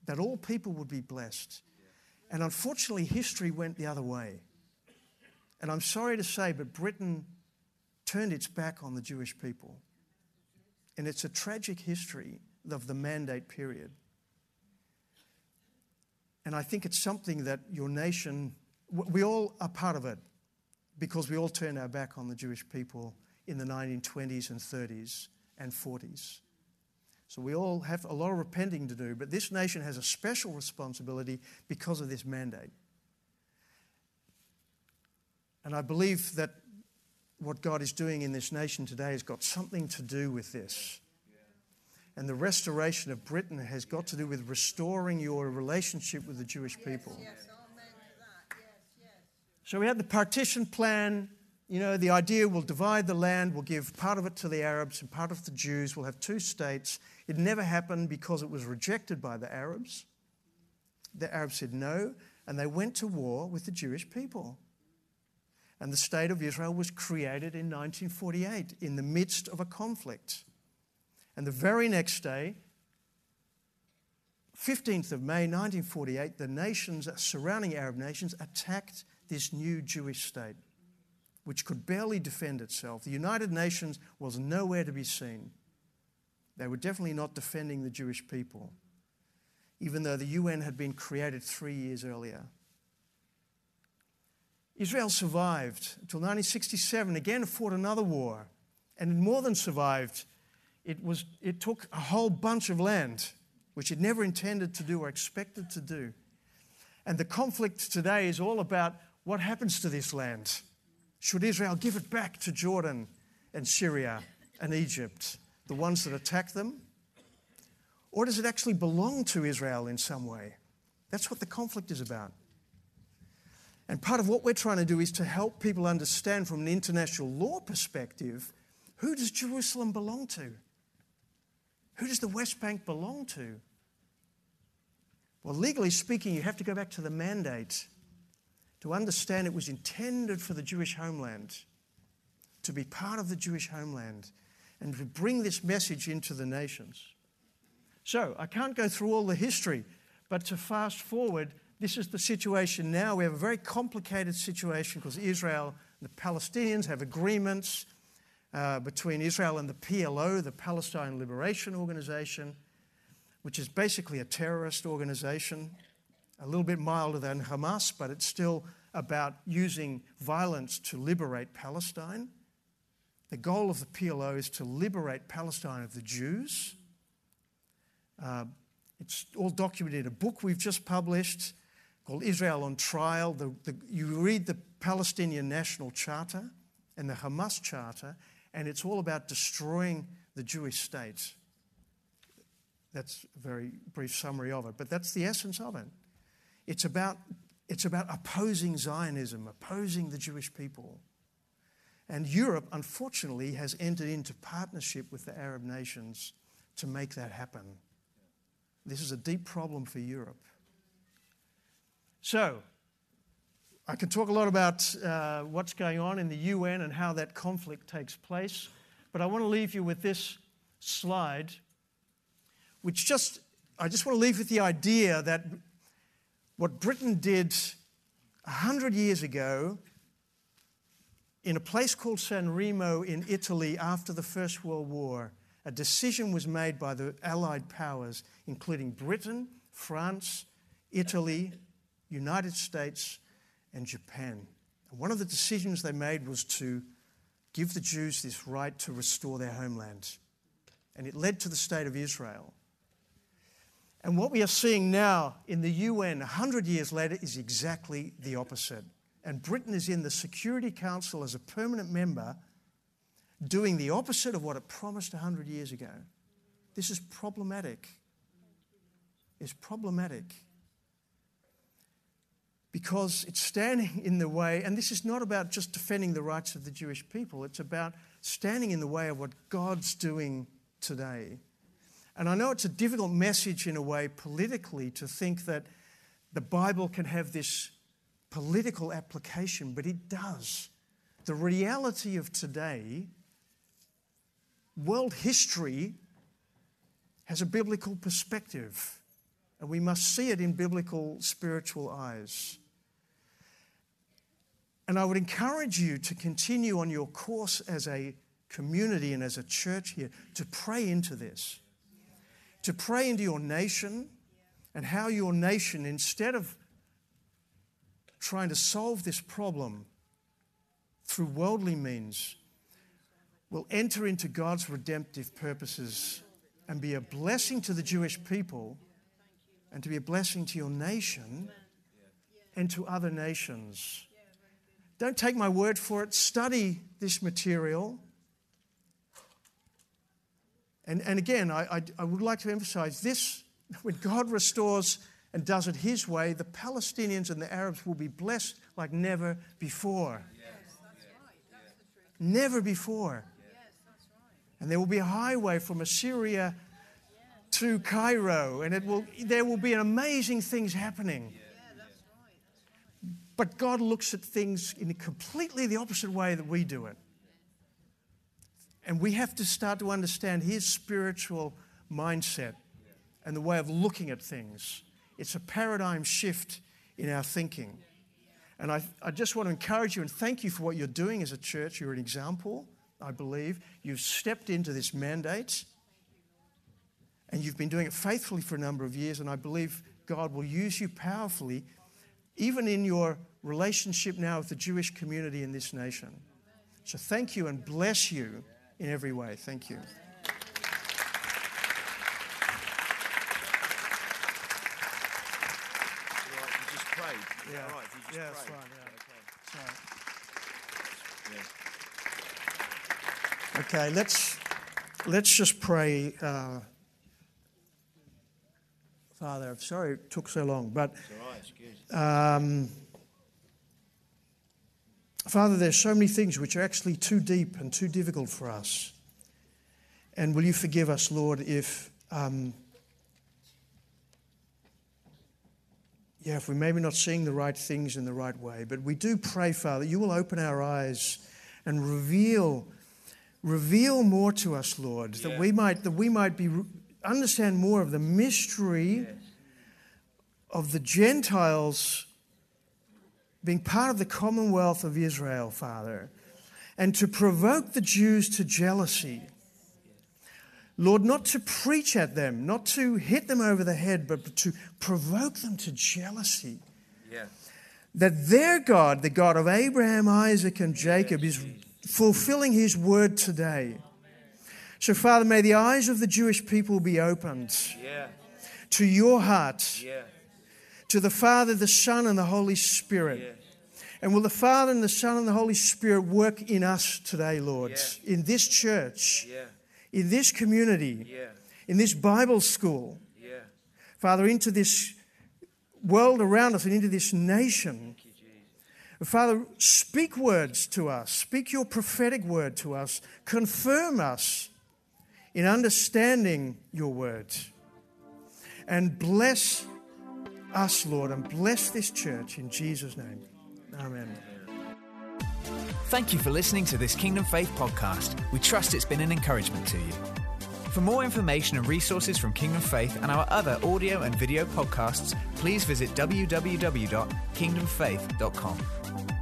that all people would be blessed. And unfortunately, history went the other way. And I'm sorry to say, but Britain turned its back on the Jewish people. And it's a tragic history of the mandate period. And I think it's something that your nation, we all are part of it because we all turned our back on the Jewish people in the 1920s and 30s and 40s. So we all have a lot of repenting to do, but this nation has a special responsibility because of this mandate. And I believe that what God is doing in this nation today has got something to do with this. And the restoration of Britain has got to do with restoring your relationship with the Jewish people. So we had the partition plan. You know, the idea we'll divide the land, we'll give part of it to the Arabs and part of the Jews. We'll have two states. It never happened because it was rejected by the Arabs. The Arabs said no, and they went to war with the Jewish people. And the state of Israel was created in 1948 in the midst of a conflict. And the very next day, 15th of May 1948, the nations, surrounding Arab nations, attacked this new Jewish state, which could barely defend itself. The United Nations was nowhere to be seen. They were definitely not defending the Jewish people, even though the UN had been created three years earlier. Israel survived until 1967, again fought another war, and more than survived, it, was, it took a whole bunch of land, which it never intended to do or expected to do. And the conflict today is all about what happens to this land. Should Israel give it back to Jordan and Syria and Egypt, the ones that attack them? Or does it actually belong to Israel in some way? That's what the conflict is about. And part of what we're trying to do is to help people understand from an international law perspective who does Jerusalem belong to? Who does the West Bank belong to? Well, legally speaking, you have to go back to the mandate to understand it was intended for the Jewish homeland, to be part of the Jewish homeland, and to bring this message into the nations. So, I can't go through all the history, but to fast forward, this is the situation now. We have a very complicated situation because Israel and the Palestinians have agreements uh, between Israel and the PLO, the Palestine Liberation Organization, which is basically a terrorist organization, a little bit milder than Hamas, but it's still about using violence to liberate Palestine. the goal of the PLO is to liberate Palestine of the Jews. Uh, it's all documented in a book we've just published called Israel on Trial. The, the, you read the Palestinian National Charter and the Hamas Charter, and it's all about destroying the Jewish state. That's a very brief summary of it, but that's the essence of it. It's about, it's about opposing Zionism, opposing the Jewish people. And Europe, unfortunately, has entered into partnership with the Arab nations to make that happen. This is a deep problem for Europe. So, I can talk a lot about uh, what's going on in the UN and how that conflict takes place, but I want to leave you with this slide, which just, I just want to leave with the idea that what Britain did 100 years ago in a place called San Remo in Italy after the First World War, a decision was made by the Allied powers, including Britain, France, Italy, United States, and Japan. And one of the decisions they made was to give the Jews this right to restore their homeland. And it led to the state of Israel. And what we are seeing now in the UN 100 years later is exactly the opposite. And Britain is in the Security Council as a permanent member, doing the opposite of what it promised 100 years ago. This is problematic. It's problematic because it's standing in the way, and this is not about just defending the rights of the Jewish people, it's about standing in the way of what God's doing today. And I know it's a difficult message in a way politically to think that the Bible can have this political application, but it does. The reality of today, world history has a biblical perspective, and we must see it in biblical spiritual eyes. And I would encourage you to continue on your course as a community and as a church here to pray into this, to pray into your nation and how your nation, instead of trying to solve this problem through worldly means, will enter into God's redemptive purposes and be a blessing to the Jewish people and to be a blessing to your nation and to other nations. Don't take my word for it. Study this material. And, and again, I, I, I would like to emphasize this when God restores and does it His way, the Palestinians and the Arabs will be blessed like never before. Never before. And there will be a highway from Assyria to Cairo, and it will, there will be amazing things happening. But God looks at things in a completely the opposite way that we do it. And we have to start to understand his spiritual mindset and the way of looking at things. It's a paradigm shift in our thinking. And I, I just want to encourage you and thank you for what you're doing as a church. You're an example, I believe. You've stepped into this mandate and you've been doing it faithfully for a number of years. And I believe God will use you powerfully even in your relationship now with the Jewish community in this nation. So thank you and bless you in every way. Thank you. Yeah, right, if you just yeah, pray. fine. Yeah. Yeah. Okay, let's let's just pray. Uh, Father, I'm sorry it took so long, but It's all right, um, Father, there's so many things which are actually too deep and too difficult for us. And will you forgive us, Lord, if um, yeah, if we're maybe not seeing the right things in the right way, but we do pray, Father, you will open our eyes and reveal, reveal more to us, Lord, that we might that we might be understand more of the mystery of the Gentiles being part of the commonwealth of Israel, Father, and to provoke the Jews to jealousy. Lord, not to preach at them, not to hit them over the head, but to provoke them to jealousy. Yeah. That their God, the God of Abraham, Isaac, and Jacob, is fulfilling His word today. So, Father, may the eyes of the Jewish people be opened Yeah. to your heart, Yeah. to the Father, the Son, and the Holy Spirit. Yeah. And will the Father and the Son and the Holy Spirit work in us today, Lord, in this church, Yeah. in this community, Yeah. in this Bible school, Yeah. Father, into this world around us and into this nation. Father, speak words to us, speak your prophetic word to us, confirm us in understanding your words, and bless us, Lord, and bless this church in Jesus' name. Amen. Thank you for listening to this Kingdom Faith podcast. We trust it's been an encouragement to you. For more information and resources from Kingdom Faith and our other audio and video podcasts, please visit www.kingdomfaith.com.